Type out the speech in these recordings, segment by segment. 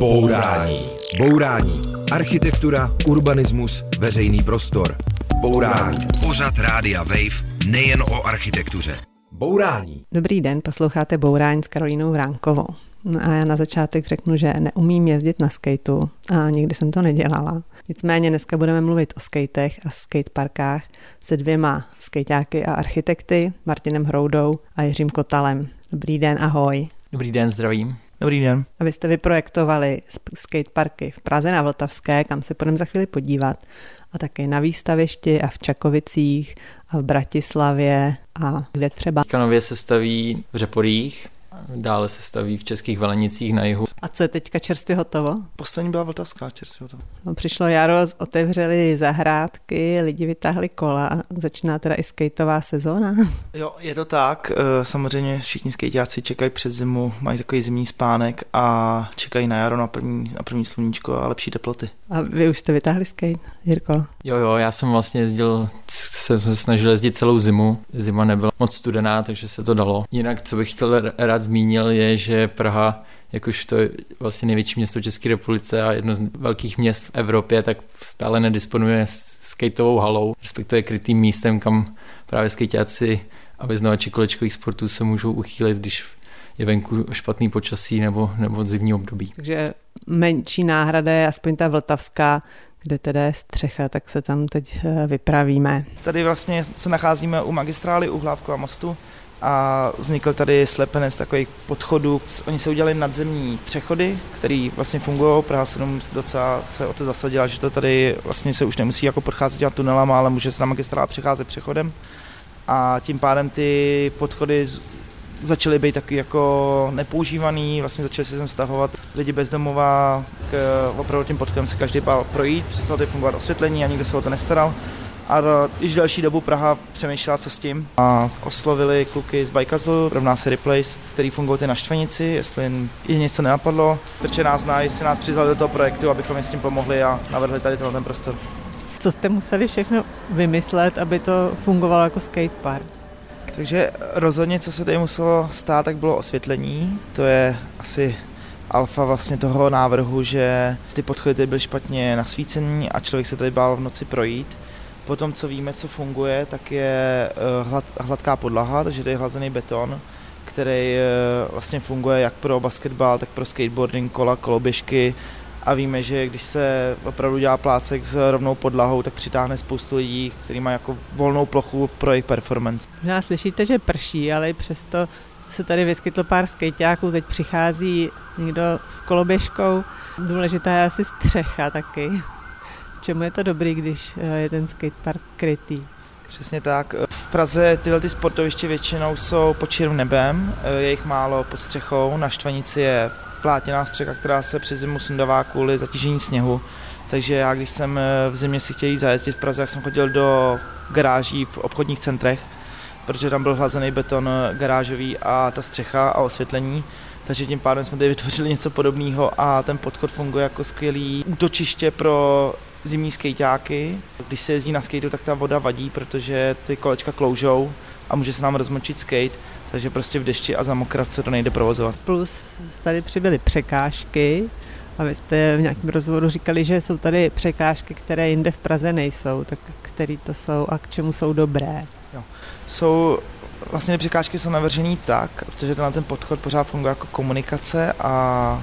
Bourání. Bourání. Architektura, urbanismus, veřejný prostor. Bourání. Pořad Rádia Wave nejen o architektuře. Bourání. Dobrý den, posloucháte Bourání s Karolínou Vránkovou. No a já na začátek řeknu, že neumím jezdit na skateu a nikdy jsem to nedělala. Nicméně dneska budeme mluvit o skatech a skateparkách se dvěma skateáky a architekty, Martinem Hroudou a Jiřím Kotalem. Dobrý den, ahoj. Dobrý den, zdravím. Dobrý den. A vy jste vyprojektovali skateparky v Praze na Vltavské, kam se budeme za chvíli podívat, a také na výstavišti a v Čakovicích a v Bratislavě a kde třeba. Kanově se staví v Řeporích, dále se staví v Českých Velenicích na jihu. A co je teďka čerstvě hotovo? Poslední byla Vltavská čerstvě hotovo. No, přišlo jaro, otevřeli zahrádky, lidi vytáhli kola, začíná teda i skateová sezóna. Jo, je to tak. Eh, samozřejmě všichni skateáci čekají přes zimu, mají takový zimní spánek a čekají na jaro na první, na první sluníčko a lepší teploty. A vy už jste vytáhli skate, Jirko? Jo, jo, já jsem vlastně jezdil, jsem se snažil jezdit celou zimu. Zima nebyla moc studená, takže se to dalo. Jinak, co bych chtěl rád zmínil, je, že Praha jakož to je vlastně největší město České republice a jedno z velkých měst v Evropě, tak stále nedisponuje skateovou halou, respektive krytým místem, kam právě skateáci a vyznavači kolečkových sportů se můžou uchýlit, když je venku špatný počasí nebo, nebo zimní období. Takže menší náhrada je aspoň ta vltavská, kde teda je střecha, tak se tam teď eh, vypravíme. Tady vlastně se nacházíme u magistrály u Hlávkova mostu a vznikl tady slepenec takových podchodů. Oni se udělali nadzemní přechody, které vlastně fungují. Praha 7 docela se o to zasadila, že to tady vlastně se už nemusí jako podcházet těma tunelama, ale může se na magistrála přecházet přechodem. A tím pádem ty podchody začaly být taky jako nepoužívaný, vlastně začaly se sem stahovat lidi bezdomová, k, opravdu tím podchodem se každý bál projít, přestalo tady fungovat osvětlení a nikdo se o to nestaral. A již další dobu Praha přemýšlela, co s tím. A oslovili kluky z Bajkazu, rovná se Replace, který fungují ty na Štvanici, jestli je něco nenapadlo, protože nás znají, si nás přizvali do toho projektu, abychom jim s tím pomohli a navrhli tady tenhle ten prostor. Co jste museli všechno vymyslet, aby to fungovalo jako skatepark? Takže rozhodně, co se tady muselo stát, tak bylo osvětlení. To je asi alfa vlastně toho návrhu, že ty podchody tady byly špatně nasvícení a člověk se tady bál v noci projít. Potom, co víme, co funguje, tak je eh, hlad, hladká podlaha, takže to je hlazený beton, který eh, vlastně funguje jak pro basketbal, tak pro skateboarding, kola, koloběžky, a víme, že když se opravdu dělá plácek s rovnou podlahou, tak přitáhne spoustu lidí, kteří mají jako volnou plochu pro jejich performance. Možná slyšíte, že prší, ale přesto se tady vyskytlo pár skejťáků, teď přichází někdo s koloběžkou. Důležitá je asi střecha taky. Čemu je to dobrý, když eh, je ten skatepark krytý? Přesně tak. V Praze tyhle ty sportoviště většinou jsou pod čirým nebem, eh, je jich málo pod střechou, na Štvanici je plátěná střecha, která se přes zimu sundává kvůli zatížení sněhu. Takže já, když jsem eh, v zimě si chtěl jít zajezdit v Praze, jak jsem chodil do garáží v obchodních centrech, protože tam byl hlazený beton garážový a ta střecha a osvětlení. Takže tím pádem jsme tady vytvořili něco podobného a ten podchod funguje jako skvělý útočiště pro zimní skejťáky. Když se jezdí na skateu, tak ta voda vadí, protože ty kolečka kloužou a může se nám rozmočit skate, takže prostě v dešti a za mokrat se to nejde provozovat. Plus tady přibyly překážky, a vy jste v nějakém rozhovoru říkali, že jsou tady překážky, které jinde v Praze nejsou, tak které to jsou a k čemu jsou dobré? Jo. Jsou vlastně překážky jsou navržené tak, protože ten, ten podchod pořád funguje jako komunikace a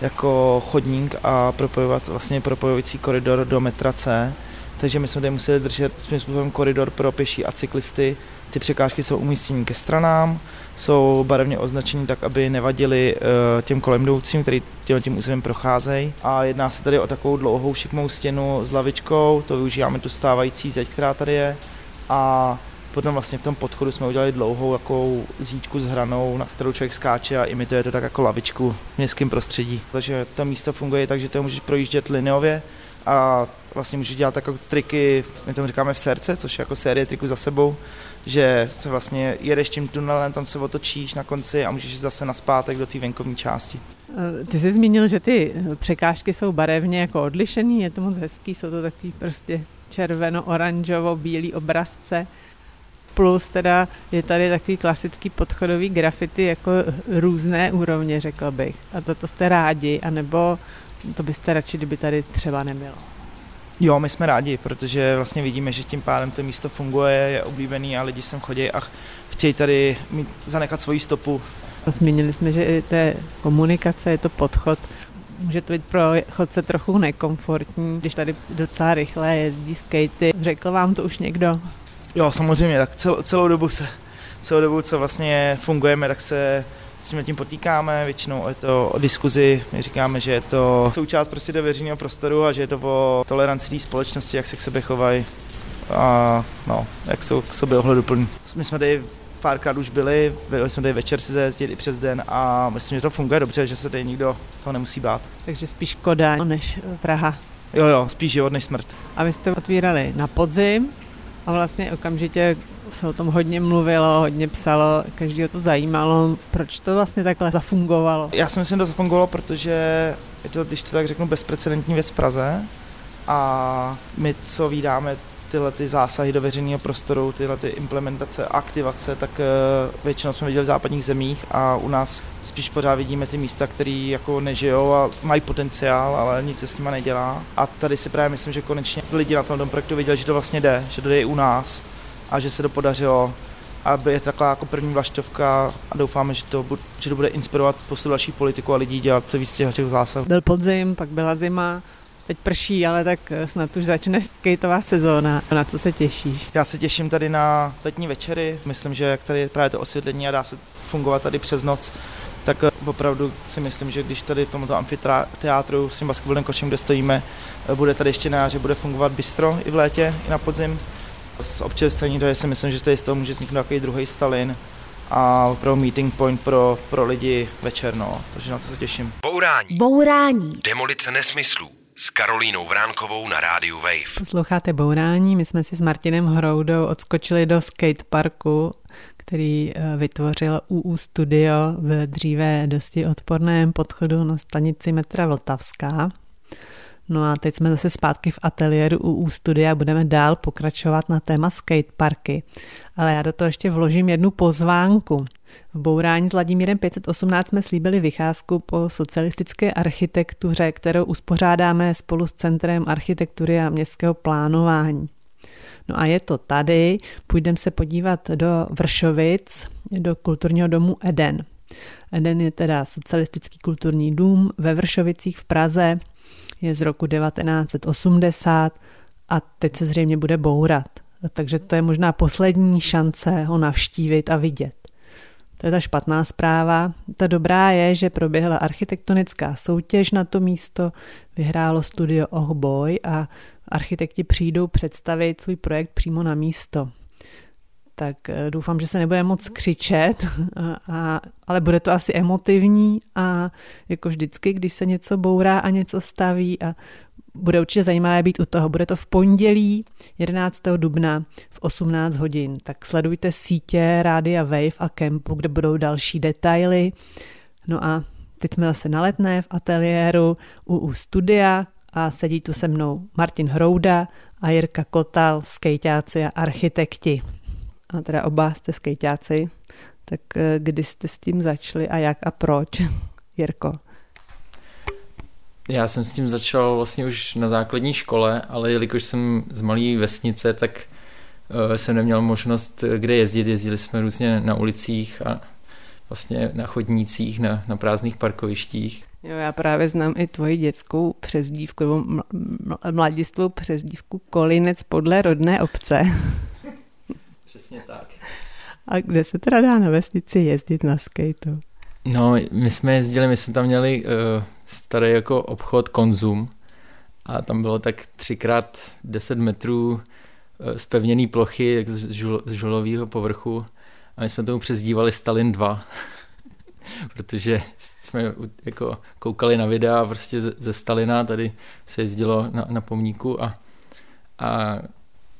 jako chodník a propojovat, vlastně propojující koridor do metra C. Takže my jsme tady museli držet svým způsobem koridor pro pěší a cyklisty. Ty překážky jsou umístěny ke stranám, jsou barevně označeny tak, aby nevadily uh, těm kolem jdoucím, který tím, tím územím procházejí. A jedná se tady o takovou dlouhou šikmou stěnu s lavičkou, to využíváme tu stávající zeď, která tady je. A Potom vlastně v tom podchodu jsme udělali dlouhou jako zítku s hranou, na kterou člověk skáče a imituje to tak jako lavičku v městském prostředí. Takže to místo funguje tak, že to můžeš projíždět lineově a vlastně můžeš dělat takové triky, my tomu říkáme v srdce, což je jako série triků za sebou, že se vlastně jedeš tím tunelem, tam se otočíš na konci a můžeš zase naspátek do té venkovní části. Eh, ty jsi zmínil, že ty překážky jsou barevně jako odlišený, je to moc hezký, jsou to takový prostě červeno, oranžovo, bílý obrazce. Plus teda je tady takový klasický podchodový grafity jako různé úrovně, řekl bych. A to, to jste rádi, anebo to byste radši, kdyby tady třeba nebylo? Jo, my jsme rádi, protože vlastně vidíme, že tím pádem to místo funguje, je oblíbený a lidi sem chodí a chtějí tady mít, zanechat svoji stopu. Zmínili jsme, že i té komunikace, je to podchod, může to být pro chodce trochu nekomfortní, když tady docela rychle jezdí skatey. Řekl vám to už někdo? Jo, samozřejmě, tak celou, celou dobu se, celou dobu, co vlastně fungujeme, tak se s tím tím potýkáme, většinou je to o diskuzi, my říkáme, že je to součást prostě do veřejného prostoru a že je to o toleranci té společnosti, jak se k sobě chovají a no, jak jsou k sobě ohleduplní. My jsme tady párkrát už byli, byli jsme tady večer si zajezdit i přes den a myslím, že to funguje dobře, že se tady nikdo toho nemusí bát. Takže spíš Kodaň než Praha. Jo, jo, spíš život než smrt. A vy jste otvírali na podzim a vlastně okamžitě se o tom hodně mluvilo, hodně psalo, každého to zajímalo. Proč to vlastně takhle zafungovalo? Já si myslím, že to zafungovalo, protože je to, když to tak řeknu, bezprecedentní věc v Praze a my, co vydáme tyhle ty zásahy do veřejného prostoru, tyhle ty implementace, aktivace, tak uh, většinou jsme viděli v západních zemích a u nás spíš pořád vidíme ty místa, které jako nežijou a mají potenciál, ale nic se s nima nedělá. A tady si právě myslím, že konečně lidi na tom projektu viděli, že to vlastně jde, že to jde i u nás a že se to podařilo aby je taková jako první vlaštovka a doufáme, že to, že to bude inspirovat postup další politiku a lidí dělat víc těch zásahů. Byl podzim, pak byla zima, teď prší, ale tak eh, snad už začne skateová sezóna. Na co se těšíš? Já se těším tady na letní večery. Myslím, že jak tady je právě to osvětlení a dá se fungovat tady přes noc, tak eh, opravdu si myslím, že když tady v tomto amfiteátru s tím basketbalem košem, kde stojíme, eh, bude tady ještě na jaře, bude fungovat bistro i v létě, i na podzim. Z občerstvení to je si myslím, že tady z toho může vzniknout takový druhý Stalin a pro meeting point pro, pro lidi večer, no. Takže na to se těším. Bourání. Bourání. Demolice nesmyslů s Karolínou Vránkovou na rádiu Wave. Posloucháte Bourání, my jsme si s Martinem Hroudou odskočili do skateparku, který eh, vytvořil UU Studio v dříve dosti odporném podchodu na stanici metra Vltavská. No a teď jsme zase zpátky v ateliéru UU Studia a budeme dál pokračovat na téma skateparky. Ale já do toho ještě vložím jednu pozvánku. V Bourání s Vladimírem 518 jsme slíbili vycházku po socialistické architektuře, kterou uspořádáme spolu s Centrem architektury a městského plánování. No a je to tady, půjdeme se podívat do Vršovic, do kulturního domu Eden. Eden je teda socialistický kulturní dům ve Vršovicích v Praze, je z roku 1980 a teď se zřejmě bude bourat. Takže to je možná poslední šance ho navštívit a vidět. To je ta špatná zpráva. Ta dobrá je, že proběhla architektonická soutěž na to místo, vyhrálo studio Ohboj a architekti přijdou představit svůj projekt přímo na místo. Tak eh, doufám, že se nebude moc křičet, a, ale bude to asi emotivní a jako vždycky, když se něco bourá a něco staví a bude určitě zajímavé být u toho. Bude to v pondělí 11. dubna v 18 hodin. Tak sledujte sítě Rádia Wave a Kempu, kde budou další detaily. No a teď jsme zase na letné v ateliéru u, u studia a sedí tu se mnou Martin Hrouda a Jirka Kotal, skejťáci a architekti. A teda oba jste skejťáci, tak eh, kdy jste s tím začali a jak a proč, Jirko? Já jsem s tím začal vlastně už na základní škole, ale jelikož jsem z malé vesnice, tak uh, jsem neměl možnost eh, kde jezdit. Jezdili jsme různě na ulicích a vlastně na chodnících, na, na prázdných parkovištích. Jo, já právě znám i tvoji dětskou přezdívku, nebo mladistvou přezdívku Kolinec podle rodné obce. A kde se teda dá na vesnici jezdit na skateu? No, my jsme jezdili, my jsme tam měli uh, starý jako obchod Konzum a tam bylo tak třikrát 10 metrů zpevněný eh, plochy z, žul, z žulového povrchu a my jsme tomu přezdívali Stalin 2, protože jsme jako koukali na videa prostě ze, ze Stalina, tady se jezdilo na, na pomníku a, a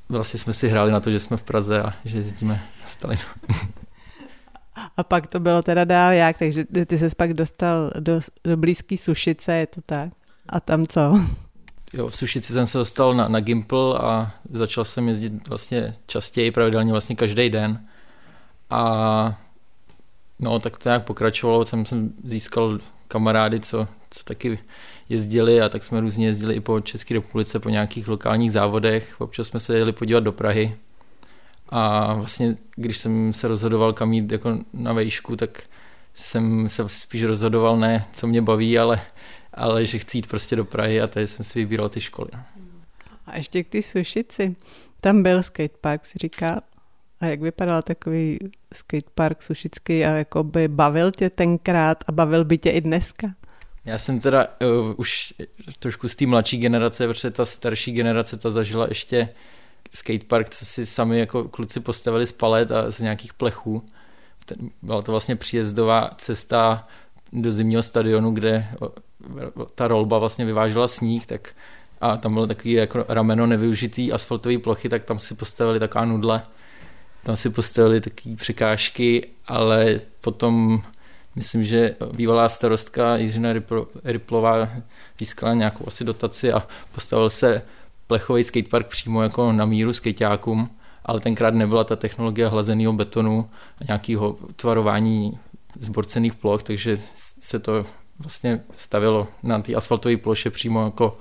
vlastně jsme si hráli na to, že jsme v Praze a že jezdíme na Stalinu. A pak to bylo teda dál jak, takže ty, ses pak dostal do, do blízký Sušice, je to tak? A tam co? Jo, v Sušici jsem se dostal na, na Gimple a začal jsem jezdit vlastně častěji, pravidelně vlastně každý den. A no, tak to nějak pokračovalo, jsem, jsem získal kamarády, co, co taky jezdili a tak jsme různě jezdili i po České republice po nějakých lokálních závodech. Občas jsme se jeli podívat do Prahy a vlastně, když jsem se rozhodoval kam jít jako na vejšku, tak jsem se spíš rozhodoval ne, co mě baví, ale, ale že chci jít prostě do Prahy a tady jsem si vybíral ty školy. A ještě k ty Sušici. Tam byl skatepark, si říká. A jak vypadal takový skatepark sušický a jako by bavil tě tenkrát a bavil by tě i dneska? Já jsem teda uh, už trošku z té mladší generace, protože ta starší generace ta zažila ještě skatepark, co si sami jako kluci postavili z palet a z nějakých plechů. Ten, byla to vlastně příjezdová cesta do zimního stadionu, kde ta rolba vlastně vyvážela sníh, tak a tam bylo takový jako rameno nevyužitý asfaltový plochy, tak tam si postavili taková nudle, tam si postavili takové překážky, ale potom myslím, že bývalá starostka Jiřina Riplová získala nějakou asi dotaci a postavil se plechový skatepark přímo jako na míru skateákům, ale tenkrát nebyla ta technologie hlazeného betonu a nějakého tvarování zborcených ploch, takže se to vlastně stavilo na té asfaltové ploše přímo jako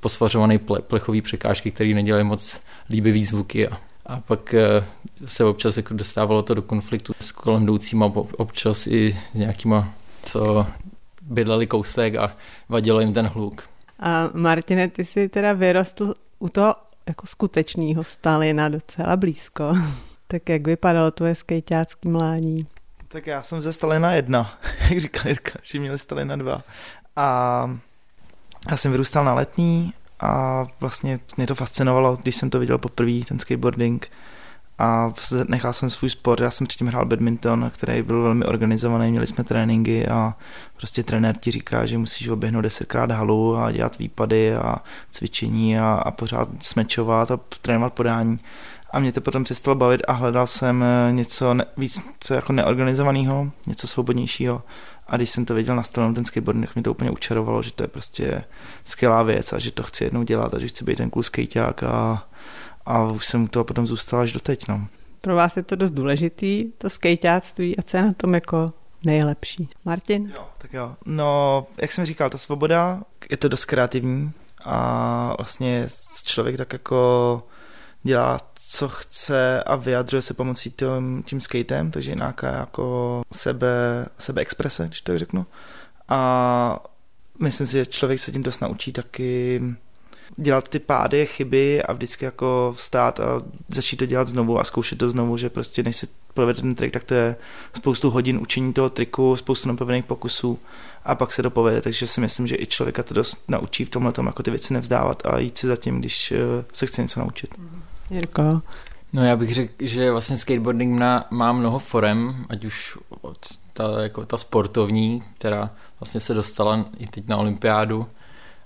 posvařované ple, plechové překážky, které nedělají moc líbivý zvuky a, a pak eh, se občas jako dostávalo to do konfliktu s kolem jdoucíma, občas i s nějakýma, co bydleli kousek a vadilo jim ten hluk. A Martine, ty jsi teda vyrostl u toho jako skutečného Stalina docela blízko. tak jak vypadalo tvoje skejťácký mlání? Tak já jsem ze Stalina jedna, jak říkal Jirka, že měli Stalina dva. A já jsem vyrůstal na letní a vlastně mě to fascinovalo, když jsem to viděl poprvé, ten skateboarding a nechal jsem svůj sport, já jsem předtím hrál badminton, který byl velmi organizovaný, měli jsme tréninky a prostě trenér ti říká, že musíš oběhnout desetkrát halu a dělat výpady a cvičení a, a pořád smečovat a trénovat podání. A mě to potom přestalo bavit a hledal jsem eh, něco ne, víc co jako neorganizovaného, něco svobodnějšího. A když jsem to viděl na stranu ten skateboard, tak mě to úplně učarovalo, že to je prostě skvělá věc a že to chci jednou dělat a že chci být ten cool skejťák a, a už jsem to potom zůstal až doteď. No. Pro vás je to dost důležitý, to skejťáctví a co je na tom jako nejlepší? Martin? Jo, tak jo. No, jak jsem říkal, ta svoboda, je to dost kreativní a vlastně člověk tak jako dělá, co chce a vyjadřuje se pomocí tím, tím skatem, takže je nějaká jako sebe, sebe exprese, když to řeknu. A myslím si, že člověk se tím dost naučí taky dělat ty pády, chyby a vždycky jako vstát a začít to dělat znovu a zkoušet to znovu, že prostě než se provede ten trik, tak to je spoustu hodin učení toho triku, spoustu nepovedených pokusů a pak se to povede, takže si myslím, že i člověka to dost naučí v tomhle tom, jako ty věci nevzdávat a jít si za tím, když eh, se chce něco naučit. Jirko? No já bych řekl, že vlastně skateboarding má, má mnoho forem, ať už ta, jako ta sportovní, která vlastně se dostala i teď na olympiádu,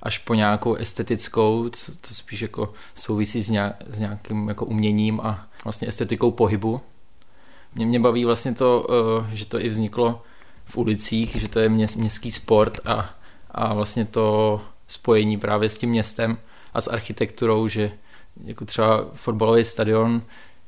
až po nějakou estetickou, co, to spíš jako souvisí s, nějak, s nějakým jako uměním a vlastně estetikou pohybu. Mě, mě baví vlastně to, eh, že to i vzniklo v ulicích, že to je mě, městský sport a, a vlastně to spojení právě s tím městem a s architekturou, že jako třeba fotbalový stadion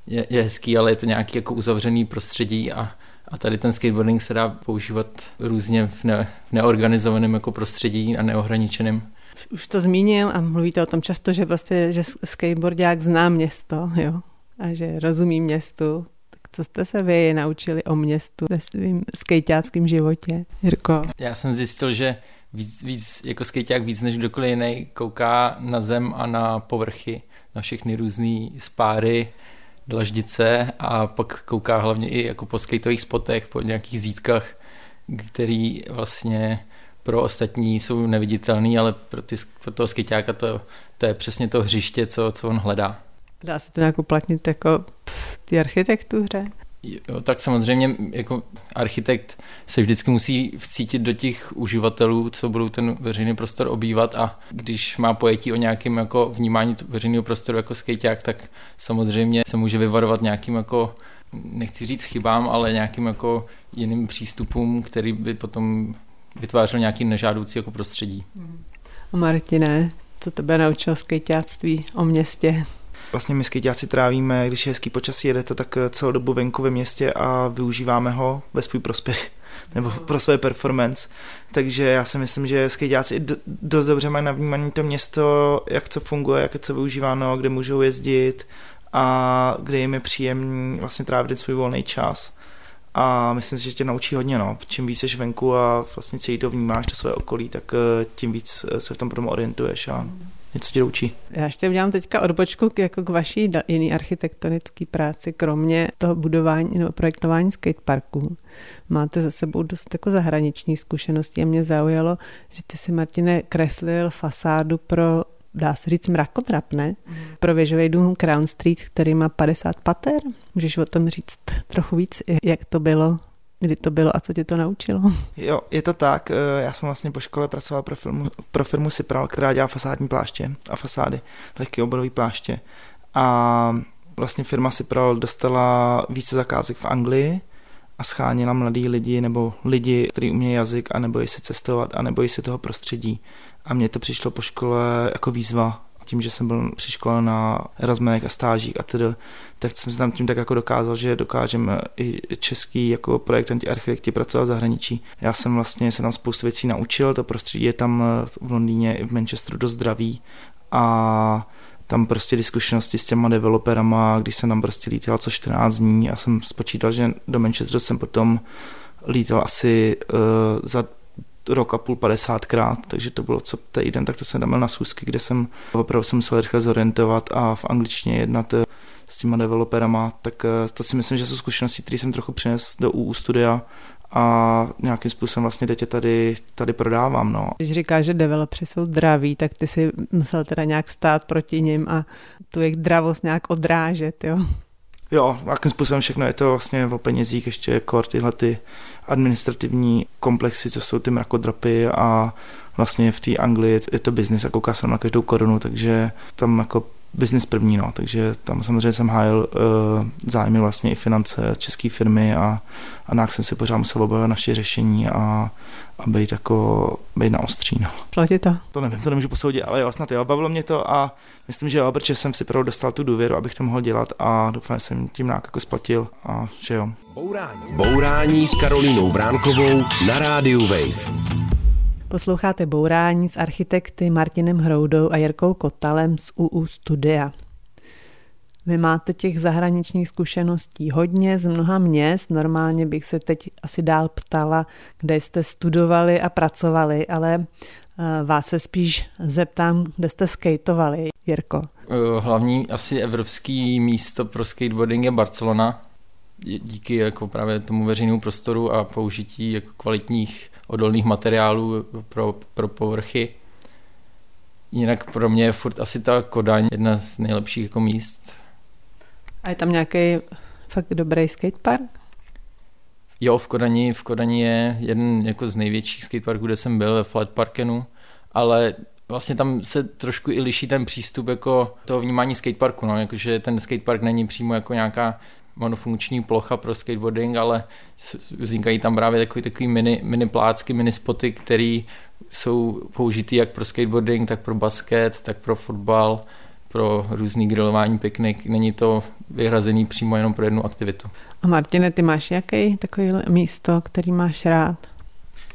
je, je hezký, ale je to nějaký jako uzavřený prostředí a, a tady ten skateboarding se dá používat různě v, ne, v neorganizovaném jako prostředí a neohraničeném už to zmínil a mluvíte o tom často, že vlastně, že skateboardák zná město, jo, a že rozumí městu. Tak co jste se vy naučili o městu ve svém skejťáckém životě, Jirko? Já jsem zjistil, že víc, víc jako skejťák víc než kdokoliv jiný kouká na zem a na povrchy, na všechny různé spáry, dlaždice a pak kouká hlavně i jako po skateových spotech, po nějakých zítkách, který vlastně pro ostatní jsou neviditelný, ale pro, ty, pro toho skyťáka to, to je přesně to hřiště, co, co on hledá. Dá se to nějak uplatnit jako v té architektuře? Jo, tak samozřejmě jako architekt se vždycky musí vcítit do těch uživatelů, co budou ten veřejný prostor obývat a když má pojetí o nějakém jako vnímání veřejného prostoru jako skejťák, tak samozřejmě se může vyvarovat nějakým jako nechci říct chybám, ale nějakým jako jiným přístupům, který by potom vytvářel nějaký nežádoucí jako prostředí. Martine, Co tebe naučilo skejťáctví o městě? Vlastně my skejťáci trávíme, když je hezký počasí, jedete tak celou dobu venku ve městě a využíváme ho ve svůj prospěch nebo pro své performance. Takže já si myslím, že skejťáci dost dobře mají navnímané to město, jak co funguje, jak je co využíváno, kde můžou jezdit a kde jim je příjemný vlastně trávit svůj volný čas. A myslím si, že tě naučí hodně, no. Čím víc jsi venku a vlastně celý to vnímáš, to své okolí, tak eh, tím víc eh, se v tom potom orientuješ a něco tě učí. Já ještě udělám teďka odbočku k, jako k vaší jiný architektonické práci, kromě toho budování nebo projektování skateparků. Máte za sebou dost jako zahraniční zkušenosti a mě zaujalo, že ty si, Martine, kreslil fasádu pro dá se říct mrakodrap, ne? Mm. Pro věžový dům Crown Street, který má 50 pater. Můžeš o tom říct trochu víc, jak to bylo Kdy to bylo a co tě to naučilo? Jo, je to tak. Eh, já jsem vlastně po škole pracoval pro firmu, pro firmu Sipral, která dělá fasádní pláště a fasády, lehké oborové pláště. A vlastně firma Sipral dostala více zakázek v Anglii a schánila mladí lidi nebo lidi, kteří umějí jazyk a nebojí se cestovat a nebojí se toho prostředí. A mně to přišlo po škole jako výzva tím, že jsem byl při škole na Erasmech a stážích a tedy, tak jsem si tam tím tak jako dokázal, že dokážeme i český jako projektanti, architekti pracovat v zahraničí. Já jsem vlastně se tam spoustu věcí naučil, to prostředí je tam v Londýně i v Manchesteru dost zdravý a tam prostě diskušenosti s těma developerama, když jsem tam prostě lítal co 14 dní a jsem spočítal, že do Manchesteru jsem potom lítal asi uh, za rok a půl 50krát, takže to bylo co týden, tak to jsem tam na sůzky, kde jsem opravdu se musel rychle zorientovat a v angličtině jednat eh, s těma developerama, tak eh, to si myslím, že jsou zkušenosti, které jsem trochu přinesl do UU studia a nějakým způsobem vlastně teď je tady, tady prodávám. No. Když říkáš, že developři jsou zdraví, tak ty si musel teda nějak stát proti ním a tu jejich dravost nějak odrážet, jo? Jo, jakým způsobem všechno je to vlastně o penězích, ještě kor tyhle ty administrativní komplexy, co jsou ty mrakodrapy a vlastně v té Anglii je to biznis a kouká se na každou korunu, takže tam jako business první, no, takže tam samozřejmě jsem hájil uh, zájmy vlastně i finance české firmy a, a nějak jsem si pořád musel objevovat naše řešení a, a být jako, být na ostří, no. Platí to? To nevím, to nemůžu posoudit, ale jo, snad jo, bavilo mě to a myslím, že jo, protože jsem si opravdu dostal tu důvěru, abych to mohl dělat a doufám, že jsem tím nějak jako splatil a že jo. Bourání. Bourání s Karolínou Vránkovou na rádiu Wave. Posloucháte Bourání s architekty Martinem Hroudou a Jirkou Kotalem z UU Studia. Vy máte těch zahraničních zkušeností hodně z mnoha měst. Normálně bych se teď asi dál ptala, kde jste studovali a pracovali, ale eh, vás se spíš zeptám, kde jste skateovali, Jirko. Eh, hlavní asi evropský místo pro skateboarding je Barcelona. Díky jako právě tomu veřejnému prostoru a použití jako kvalitních odolných materiálů pro, pro povrchy. Jinak pro mě je furt asi ta Kodaň jedna z nejlepších jako míst. A je tam nějaký fakt dobrý skatepark? Jo, v Kodani, v Kodani je jeden jako z největších skateparků, kde jsem byl, ve Flat Parkenu, ale vlastně tam se trošku i liší ten přístup jako toho vnímání skateparku, no, jakože ten skatepark není přímo jako nějaká monofunkční plocha pro skateboarding, ale vznikají tam právě takový, takový mini, mini plácky, mini spoty, které jsou použitý jak pro skateboarding, tak pro basket, tak pro fotbal, pro různý grilování, piknik. Není to vyhrazený přímo jenom pro jednu aktivitu. A Martine, ty máš jaký takový místo, který máš rád?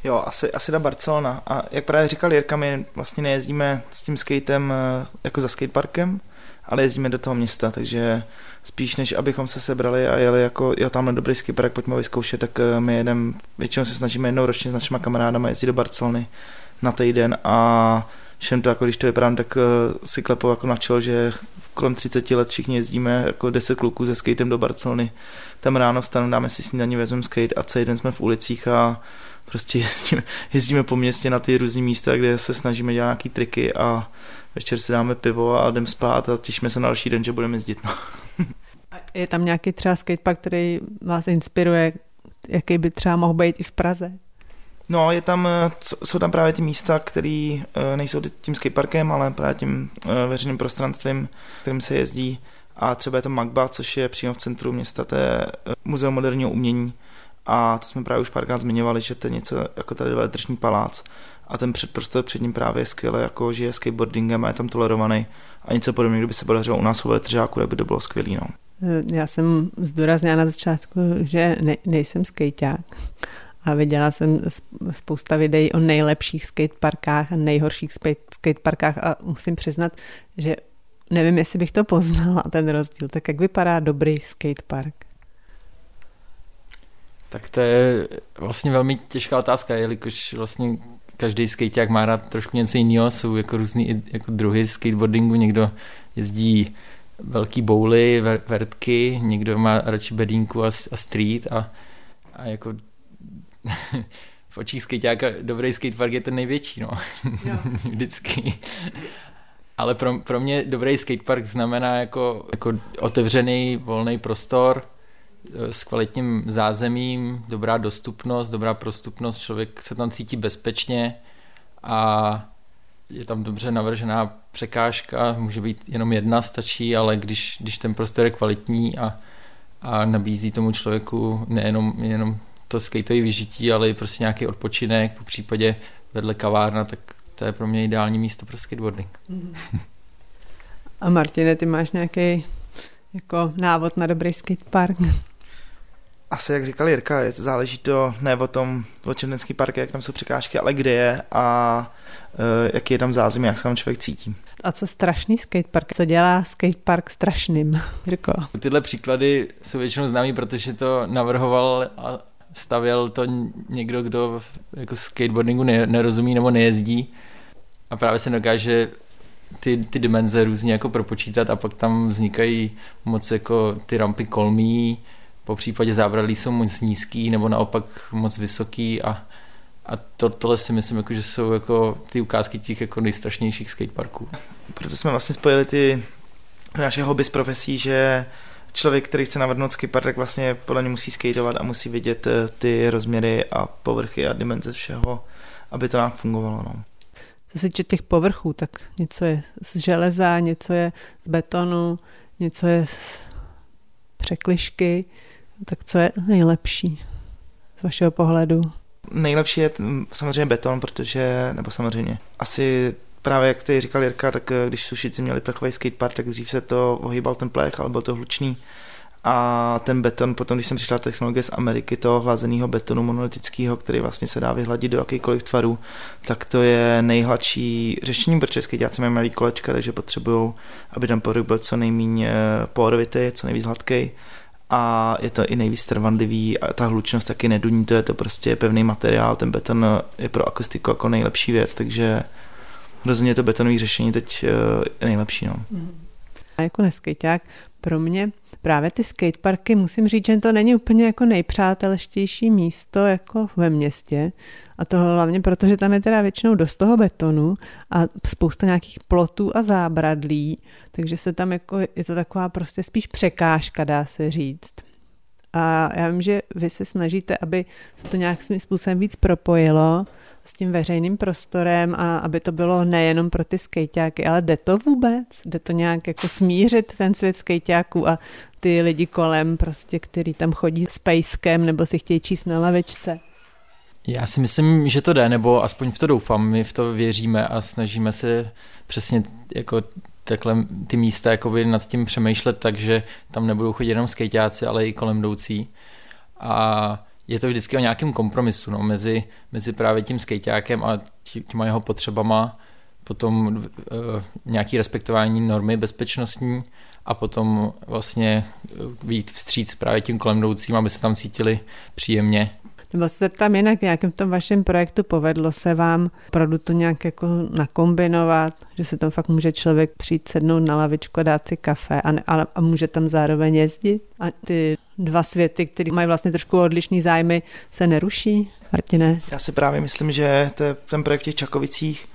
Jo, asi, asi na Barcelona. A jak právě říkal Jirka, my vlastně nejezdíme s tím skatem eh, jako za skateparkem, ale jezdíme do toho města, takže spíš než abychom se sebrali a jeli jako, jo, tamhle dobrý skipper, pojďme vyzkoušet, tak eh, my jedem, většinou se snažíme jednou ročně s našimi kamarádama jezdit do Barcelony na týden a všem to, jako když to vypadám, tak eh, si klepou jako na čelo, že kolem 30 let všichni jezdíme jako 10 kluků se skatem do Barcelony. Tam ráno vstanu, dáme si snídaní, vezmeme skate a celý den jsme v ulicích a prostě jezdíme, jezdíme po městě na ty různé místa, kde se snažíme dělat nějaký triky a večer si dáme pivo a jdeme spát a těšíme se na další den, že budeme jezdit. No. Je tam nějaký třeba skatepark, který vás inspiruje, jaký by třeba mohl být i v Praze? No, je tam, eh, jsou tam právě ty místa, které eh, nejsou tím skateparkem, ale právě tím eh, veřejným prostranstvím, kterým se jezdí. A třeba je to Magba, což je přímo v centru města, to je muzeum moderního umění. A to jsme právě už párkrát zmiňovali, že to je něco jako tady držní palác. a ten předprostor před ním právě skvěle jako žije skateboardingem a je tam tolerovaný a něco podobného, kdyby se podařilo u nás v Letržáku, tak by to bylo skvělý. No. Já jsem zdůraznila na začátku, že ne, nejsem skejťák a viděla jsem spousta videí o nejlepších skateparkách a nejhorších skateparkách a musím přiznat, že nevím, jestli bych to poznala, ten rozdíl. Tak jak vypadá dobrý skatepark? Tak to je vlastně velmi těžká otázka, jelikož vlastně každý skateák má rád trošku něco jiného, jsou jako různý jako druhy skateboardingu, někdo jezdí velký bouly, vertky, někdo má radši bedínku a, a street a, a jako v očích skateáka dobrý skatepark je ten největší, no. Vždycky. Ale pro, pro mě dobrý skatepark znamená jako, jako otevřený volný prostor eh, s kvalitním zázemím, dobrá dostupnost, dobrá prostupnost, člověk se tam cítí bezpečně a je tam dobře navržená překážka, může být jenom jedna, stačí, ale když, když ten prostor je kvalitní a, a nabízí tomu člověku nejenom jenom to skateové vyžití, ale i prostě nějaký odpočinek, po případě vedle kavárna, tak to je pro mě ideální místo pro skateboarding. A Martine, ty máš nějaký jako návod na dobrý skatepark? Asi jak říkal Jirka, je, záleží to ne o tom, o Černecký park, jak tam jsou překážky, ale kde je a uh, jaký je tam zázemí, jak se tam člověk cítí. A co strašný skatepark? Co dělá skatepark strašným? Jirko? Tyhle příklady jsou většinou známý, protože to navrhoval a stavěl to někdo, kdo jako skateboardingu nerozumí nebo nejezdí a právě se dokáže ty, ty dimenze různě jako propočítat a pak tam vznikají moc jako ty rampy kolmí, po případě zábradlí jsou moc nízký nebo naopak moc vysoký a, a to, tohle si myslím, jako, že jsou jako ty ukázky těch jako nejstrašnějších skateparků. Proto jsme vlastně spojili ty naše hobby s profesí, že člověk, který chce navrhnout skatepark, tak vlastně podle mě musí skateovat a musí vidět eh, ty rozměry a povrchy a dimenze všeho, aby to nám fungovalo. No. Co se týče těch povrchů, tak něco je z železa, něco je z betonu, něco je z překlišky, tak co je nejlepší z vašeho pohledu? Nejlepší je samozřejmě beton, protože, nebo samozřejmě, asi právě jak ty říkal Jirka, tak eh, když sušici měli plechový skatepark, tak dřív se to ohýbal ten plech, ale byl to hlučný. A ten beton, potom když jsem přišla technologie z Ameriky, toho hlazeného betonu monolitického, který vlastně se dá vyhladit do jakýkoliv tvaru, tak to je nejhladší řešení, protože skateáci mají malý kolečka, takže potřebují, aby ten povrch byl co nejméně eh, porovitý, co nejvíc hladký a je to i nejvíc trvanlivý a ta hlučnost taky neduní, to je to prostě pevný materiál, ten beton je pro akustiku jako nejlepší věc, takže rozhodně to betonové řešení teď eh, je nejlepší. No. A jako neskejťák, pro mě právě ty skateparky, musím říct, že to není úplně jako nejpřátelštější místo jako ve městě. A to hlavně proto, že tam je teda většinou dost toho betonu a spousta nějakých plotů a zábradlí, takže se tam jako, je to taková prostě spíš překážka, dá se říct. A já vím, že vy se snažíte, aby se to nějakým způsobem víc propojilo s tím veřejným prostorem a aby to bylo nejenom pro ty skejťáky, ale jde to vůbec? Jde to nějak jako smířit ten svět skejťáků a ty lidi kolem prostě, který tam chodí s pejskem nebo si chtějí číst na lavičce? Já si myslím, že to jde, nebo aspoň v to doufám, my v to věříme a snažíme se přesně jako takhle ty místa jakoby nad tím přemýšlet, takže tam nebudou chodit jenom skejťáci, ale i kolem jdoucí. A je to vždycky o nějakém kompromisu no, mezi, mezi právě tím skejťákem a těma jeho potřebama, potom uh, nějaký respektování normy bezpečnostní a potom vlastně být vstříc právě tím kolem jdoucím, aby se tam cítili příjemně nebo se zeptám jinak, nějakým tom vašem projektu povedlo se vám opravdu to nějak jako nakombinovat, že se tam fakt může člověk přijít sednout na lavičku a dát si kafe a, ne, a, a může tam zároveň jezdit a ty dva světy, které mají vlastně trošku odlišný zájmy, se neruší? Martine? Já si právě myslím, že to je ten projekt v těch Čakovicích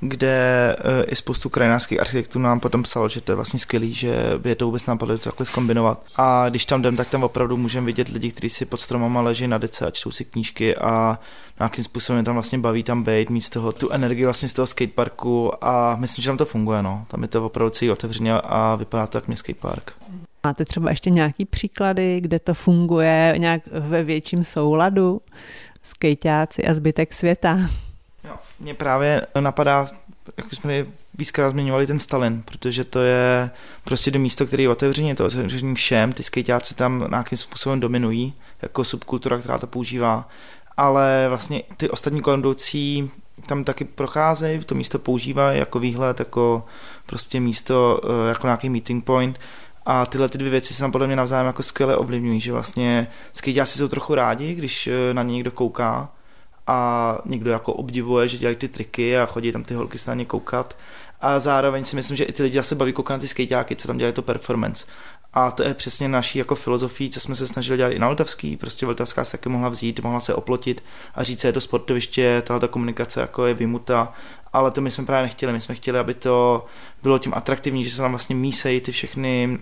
kde uh, i spoustu krajinářských architektů nám potom psalo, že to je vlastně skvělý, že by je to vůbec nápadlo to takhle zkombinovat. A když tam jdem, tak tam opravdu můžeme vidět lidi, kteří si pod stromama leží na dece a čtou si knížky a nějakým způsobem tam vlastně baví tam být, mít z toho tu energii vlastně z toho skateparku a myslím, že tam to funguje, no. Tam je to opravdu celý otevřeně a vypadá to jak mě skatepark. Máte třeba ještě nějaký příklady, kde to funguje nějak ve větším souladu? Skejťáci a zbytek světa? Mě právě napadá, jak jsme víckrát zmiňovali ten Stalin, protože to je prostě do místo, který je otevřený, to otevřený všem, ty skejťáci tam nějakým způsobem dominují, jako subkultura, která to používá, ale vlastně ty ostatní kolem tam taky procházejí, to místo používají jako výhled, jako prostě místo, eh, jako nějaký meeting point. A tyhle ty dvě věci se tam podle mě navzájem jako skvěle ovlivňují, že vlastně skejťáci jsou trochu rádi, když eh, na ně někdo kouká a někdo jako obdivuje, že dělají ty triky a chodí tam ty holky se na ně koukat a zároveň si myslím, že i ty lidi zase baví koukat na ty skejťáky, co tam dělají to performance. A to je přesně naší jako filozofii, co jsme se snažili dělat i na Vltavský. Prostě Vltavská se taky mohla vzít, mohla se oplotit a říct, je to sportoviště, tahle ta komunikace jako je vymuta, ale to my jsme právě nechtěli. My jsme chtěli, aby to bylo tím atraktivní, že se tam vlastně mísejí ty všechny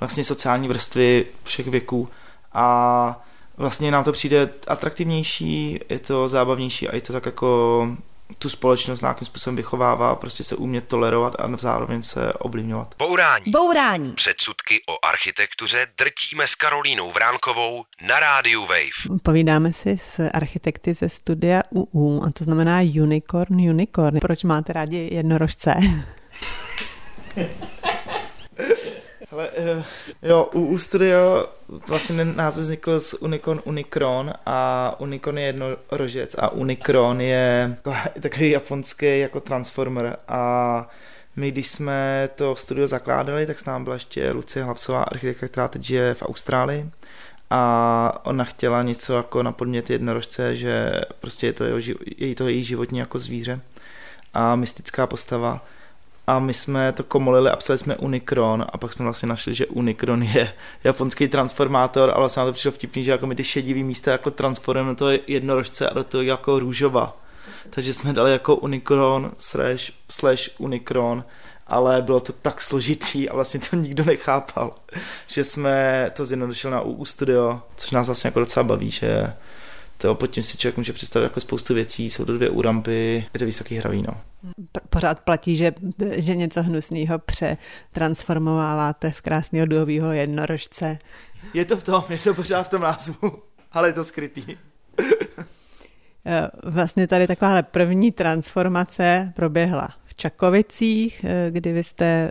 vlastně sociální vrstvy všech věků a vlastně nám to přijde atraktivnější, je to zábavnější a je to tak jako tu společnost nějakým způsobem vychovává, prostě se umět tolerovat a zároveň se ovlivňovat. Bourání. Bourání. Předsudky o architektuře drtíme s Karolínou Vránkovou na rádiu Wave. Povídáme si s architekty ze studia UU, a to znamená Unicorn Unicorn. Proč máte rádi jednorožce? Ale uh, jo, u, u studio vlastně název vznikl z Unicorn Unicron a Unicorn je jednorožec a Unicron je takový japonský jako transformer. A my, když jsme to studio zakládali, tak s námi byla ještě Lucie Hlavsová, architektka, která teď žije v Austrálii. A ona chtěla něco jako na podmět jednorožce, že prostě je to, jeho, je to její životní jako zvíře. A mystická postava a my jsme to komolili a psali jsme Unicron a pak jsme vlastně našli, že Unicron je japonský transformátor a vlastně nám to přišlo vtipný, že jako my ty šedivý místa jako transformujeme toho jednorožce a do toho jako růžova. Takže jsme dali jako Unicron slash, slash Unicron ale bylo to tak složitý a vlastně to nikdo nechápal, že jsme to zjednodušili na UU Studio, což nás vlastně jako docela baví, že to pod tím si člověk může představit jako spoustu věcí, jsou to dvě úrampy, je to víc taky hravý, no. Pořád platí, že, že něco hnusného přetransformováváte v krásného duhového jednorožce. Je to v tom, je to pořád v tom názvu, ale je to skrytý. Eh, vlastně tady takováhle první transformace proběhla v Čakovicích, eh, kdy vy jste eh,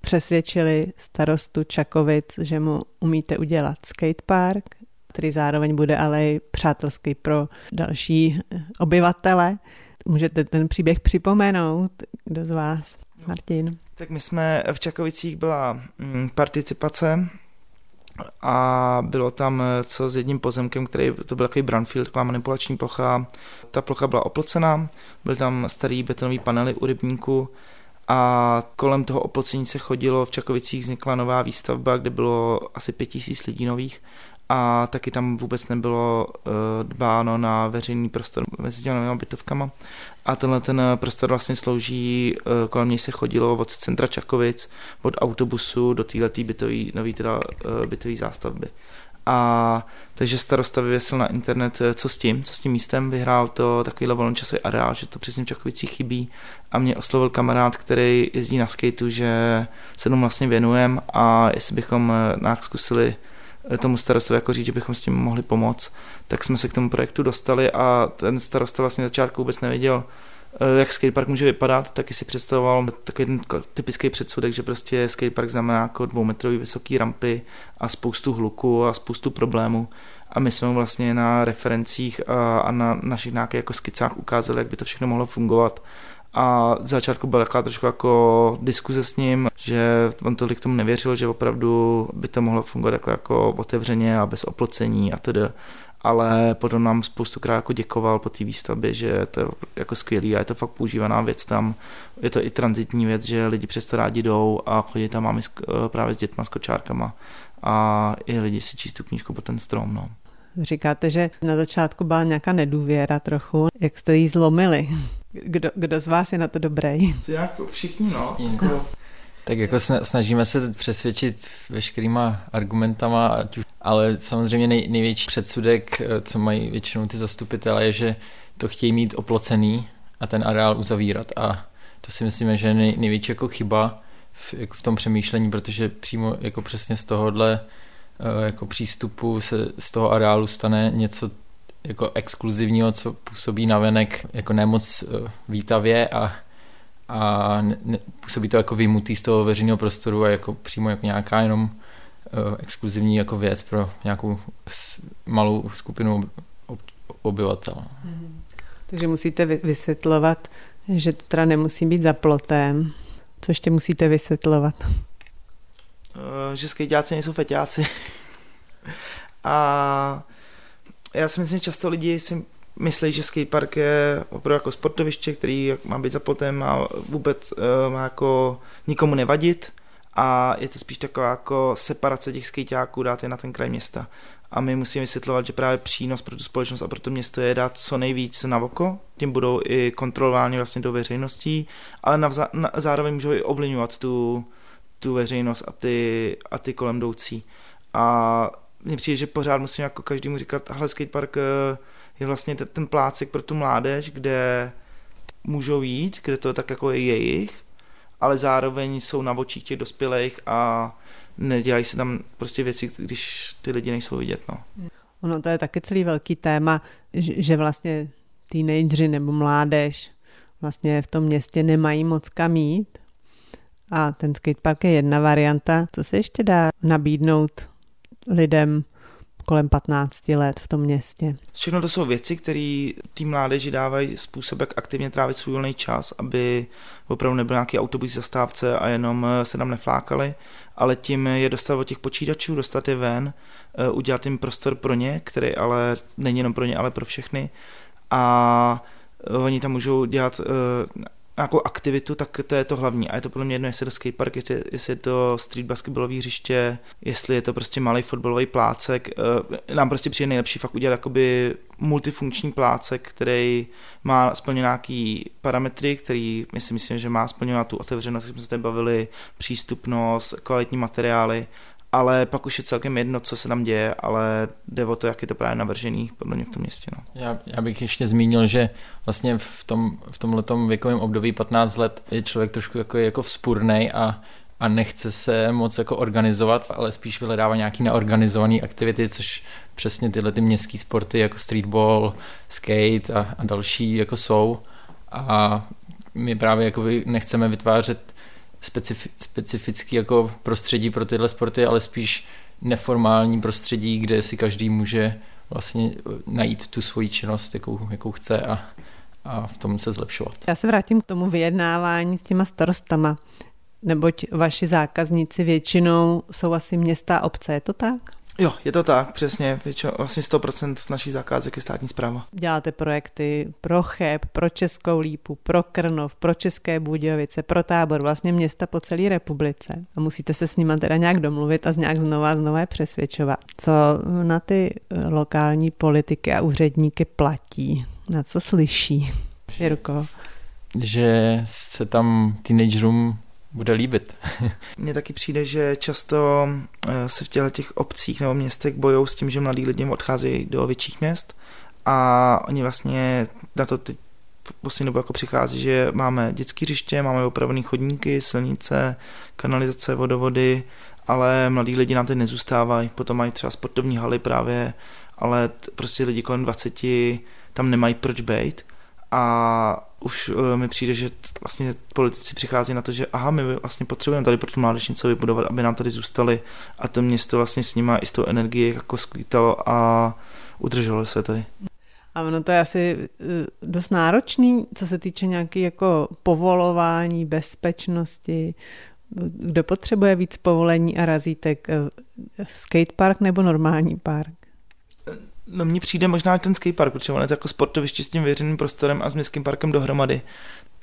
přesvědčili starostu Čakovic, že mu umíte udělat skatepark, který zároveň bude ale i přátelský pro další obyvatele. Můžete ten příběh připomenout, kdo z vás? Martin. Tak my jsme v Čakovicích byla mm, participace a bylo tam eh, co s jedním pozemkem, který to byl takový brownfield, taková manipulační plocha. Ta plocha byla oplocená, byly tam starý betonový panely u rybníku a kolem toho oplocení se chodilo, v Čakovicích vznikla nová výstavba, kde bylo asi pět tisíc lidí nových a taky tam vůbec nebylo uh, dbáno na veřejný prostor mezi těmi bytovkama. A tenhle ten prostor vlastně slouží, uh, kolem něj se chodilo od centra Čakovic, od autobusu do této bytový, nový teda bytový zástavby. A takže starosta vyvěsil na internet, co s tím, co s tím místem, vyhrál to takovýhle volnočasový areál, že to přesně v Čakovicích chybí a mě oslovil kamarád, který jezdí na skateu, že se tomu vlastně věnujem a jestli bychom nějak zkusili tomu starostovi jako říct, že bychom s tím mohli pomoct, tak jsme se k tomu projektu dostali a ten starosta vlastně začátku vůbec nevěděl, eh, jak skatepark může vypadat, taky si představoval takový ten typický předsudek, že prostě skatepark znamená jako dvoumetrový vysoký rampy a spoustu hluku a spoustu problémů. A my jsme mu vlastně na referencích a, a na našich nějakých jako skicách ukázali, jak by to všechno mohlo fungovat a z začátku byla taková trošku jako diskuze s ním, že on tolik tomu nevěřil, že opravdu by to mohlo fungovat jako, jako otevřeně a bez oplocení a tedy ale potom nám spoustukrát jako děkoval po té výstavbě, že to je jako skvělý a je to fakt používaná věc tam. Je to i transitní věc, že lidi přesto rádi jdou a chodí tam máme právě s dětma, s kočárkama a i lidi si číst tu knížku po ten strom. No. Říkáte, že na začátku byla nějaká nedůvěra trochu. Jak jste jí zlomili? Kdo, kdo z vás je na to dobrý? Jako všichni, no. Všichni. Jako... Tak jako snažíme se přesvědčit veškerýma argumentama, ale samozřejmě nej, největší předsudek, eh, co mají většinou ty zastupitelé, je, že to chtějí mít oplocený a ten areál uzavírat. A to si myslíme, že je nej, největší jako chyba v, jako v tom přemýšlení, protože přímo jako přesně z tohohle eh, jako přístupu se z toho areálu stane něco jako exkluzivního, co působí na venek jako nemoc eh, vítavě a, a ne, působí to jako vymutý z toho veřejného prostoru a jako přímo jako nějaká jenom uh, exkluzivní jako věc pro nějakou malou skupinu obyvatel. Mm-hmm. Takže musíte vysvětlovat, že to teda nemusí být za plotem. Co ještě musíte vysvětlovat? Eh, že skejťáci nejsou feťáci. a já si myslím, že často lidi si myslí, že skatepark je opravdu jako sportoviště, který má být za plotem a vůbec uh, má jako nikomu nevadit a je to spíš taková jako separace těch skejťáků, dát je na ten kraj města. A my musíme vysvětlovat, že právě přínos pro tu společnost a pro to město je dát co nejvíc na oko, tím budou i kontrolováni vlastně do veřejností, ale navza, na, zároveň můžou i ovlivňovat tu, tu veřejnost a ty, a ty kolem jdoucí. A mně přijde, že pořád musím jako každému říkat, hle, skatepark eh, je vlastně ten, ten plácek pro tu mládež, kde můžou jít, kde to tak jako je jejich, ale zároveň jsou na očích těch dospělých a nedělají se tam prostě věci, když ty lidi nejsou vidět. No. Ono to je taky celý velký téma, že vlastně teenageři nebo mládež vlastně v tom městě nemají moc kam jít. A ten skatepark je jedna varianta. Co se ještě dá nabídnout lidem kolem 15 let v tom městě. Všechno to jsou věci, které tý mládeži dávají způsob, jak aktivně trávit svůj volný čas, aby opravdu nebyl nějaký autobus zastávce a jenom eh, se tam neflákali, ale tím je dostat od těch počítačů, dostat je ven, eh, udělat jim prostor pro ně, který ale není jenom pro ně, ale pro všechny. A eh, oni tam můžou dělat nějakou aktivitu, tak to je to hlavní. A je to podle mě jedno, jestli je to skatepark, jestli je to street basketballový hřiště, jestli je to prostě malý fotbalový plácek. Eh, nám prostě přijde nejlepší fakt udělat jakoby multifunkční plácek, který má splně nějaký parametry, který my si myslím, že má splňovat tu otevřenost, jak jsme se tady bavili, přístupnost, kvalitní materiály ale pak už je celkem jedno, co se tam děje, ale jde o to, jak je to právě navržený podle mě v tom městě. No. Já, já bych ještě zmínil, že vlastně v, tom, v tomhletom věkovém období 15 let je člověk trošku jako, jako vzpůrnej a a nechce se moc jako organizovat, ale spíš vyhledává nějaký neorganizované aktivity, což přesně tyhle ty městské sporty jako streetball, skate a, a další jako jsou. A my právě jako nechceme vytvářet specifi, specifický jako prostředí pro tyhle sporty, ale spíš neformální prostředí, kde si každý může vlastně najít tu svoji činnost, jakou, jakou chce a, a v tom se zlepšovat. Já se vrátím k tomu vyjednávání s těma starostama, neboť vaši zákazníci většinou jsou asi města a obce, je to tak? Jo, je to tak, přesně. Většinou, vlastně 100% naší zakázek je státní zpráva. Děláte projekty pro Cheb, pro Českou Lípu, pro Krnov, pro České Budějovice, pro tábor, vlastně města po celé republice. A musíte se s nimi teda nějak domluvit a z nějak znova znova přesvědčovat. Co na ty eh, lokální politiky a úředníky platí? Na co slyší? Jirko? Že se tam teenagerům bude líbit. Mně taky přijde, že často eh, se v těchto těch obcích nebo městech bojou s tím, že mladí lidi odcházejí do větších měst a oni vlastně na to teď poslední dobu jako přichází, že máme dětské hřiště, máme opravené chodníky, silnice, kanalizace, vodovody, ale mladí lidi nám teď nezůstávají, potom mají třeba sportovní haly právě, ale prostě lidi kolem 20 tam nemají proč být a už uh, mi přijde, že vlastně politici přichází na to, že aha, my vlastně potřebujeme tady pro tu mládež něco vybudovat, aby nám tady zůstali a to město vlastně s nima i s tou energií jako skvítalo a udrželo se tady. A ono to je asi eh, dost náročný, co se týče nějaké jako povolování, bezpečnosti. Kdo potřebuje víc povolení a razítek? Eh, skatepark nebo normální park? No mně přijde možná ten skatepark, protože on je to jako sportoviště s tím veřejným prostorem a s městským parkem dohromady.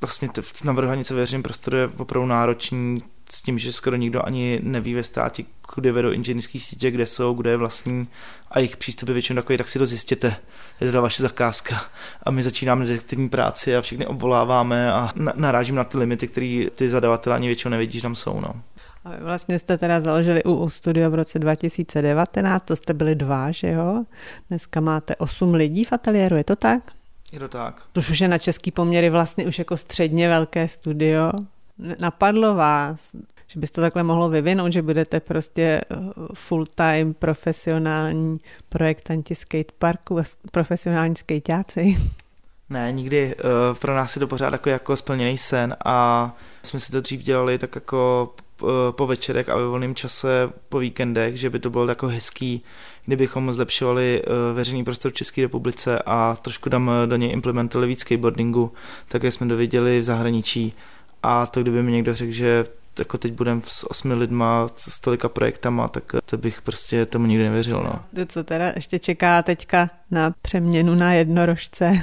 Vlastně na Vrhanice veřejným prostoru je opravdu náročný s tím, že skoro nikdo ani neví ve státě, kudy vedou inženýrské sítě, kde jsou, kde je vlastní a jejich přístup je většinou takový, tak si to zjistěte. Je to vaše zakázka. A my začínáme detektivní práci a všechny obvoláváme a narážím na ty limity, které ty zadavatelé ani většinou nevidí, že tam jsou. No. A vy vlastně jste teda založili u, studia v roce 2019, to jste byli dva, že jo? Dneska máte osm lidí v ateliéru, je to tak? Je to tak. Což už je na český poměry vlastně už jako středně velké studio. Napadlo vás, že bys to takhle mohlo vyvinout, že budete prostě eh, full-time profesionální projektanti skateparku a profesionální skateáci. Ne, nikdy. Uh, pro nás je to pořád jako, jako splněný sen a jsme si to dřív dělali tak jako po večerech a ve volném čase po víkendech, že by to bylo jako hezký, kdybychom zlepšovali uh, veřejný prostor v České republice a trošku tam do něj implementovali víc skateboardingu, tak jak jsme doviděli v zahraničí. A to kdyby mi někdo řekl, že jako teď budem s osmi lidma, s tolika projektama, tak to bych prostě tomu nikdy nevěřil. No. To co teda ještě čeká teďka na přeměnu na jednorožce?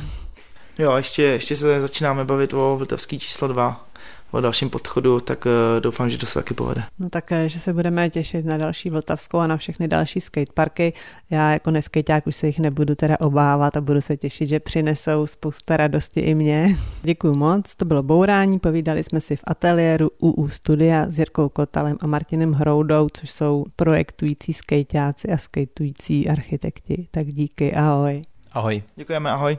Jo, ještě, ještě se začínáme bavit o Vltavský číslo 2, o dalším podchodu, tak uh, doufám, že to se taky povede. No tak, eh, že se budeme těšit na další Vltavskou a na všechny další skateparky. Já jako neskejťák už se jich nebudu teda obávat a budu se těšit, že přinesou spousta radosti i mě. Děkuji moc, to bylo Bourání, povídali jsme si v ateliéru UU Studia s Jirkou Kotalem a Martinem Hroudou, což jsou projektující skejťáci a skejtující architekti. Tak díky, ahoj. Ahoj. Děkujeme, ahoj.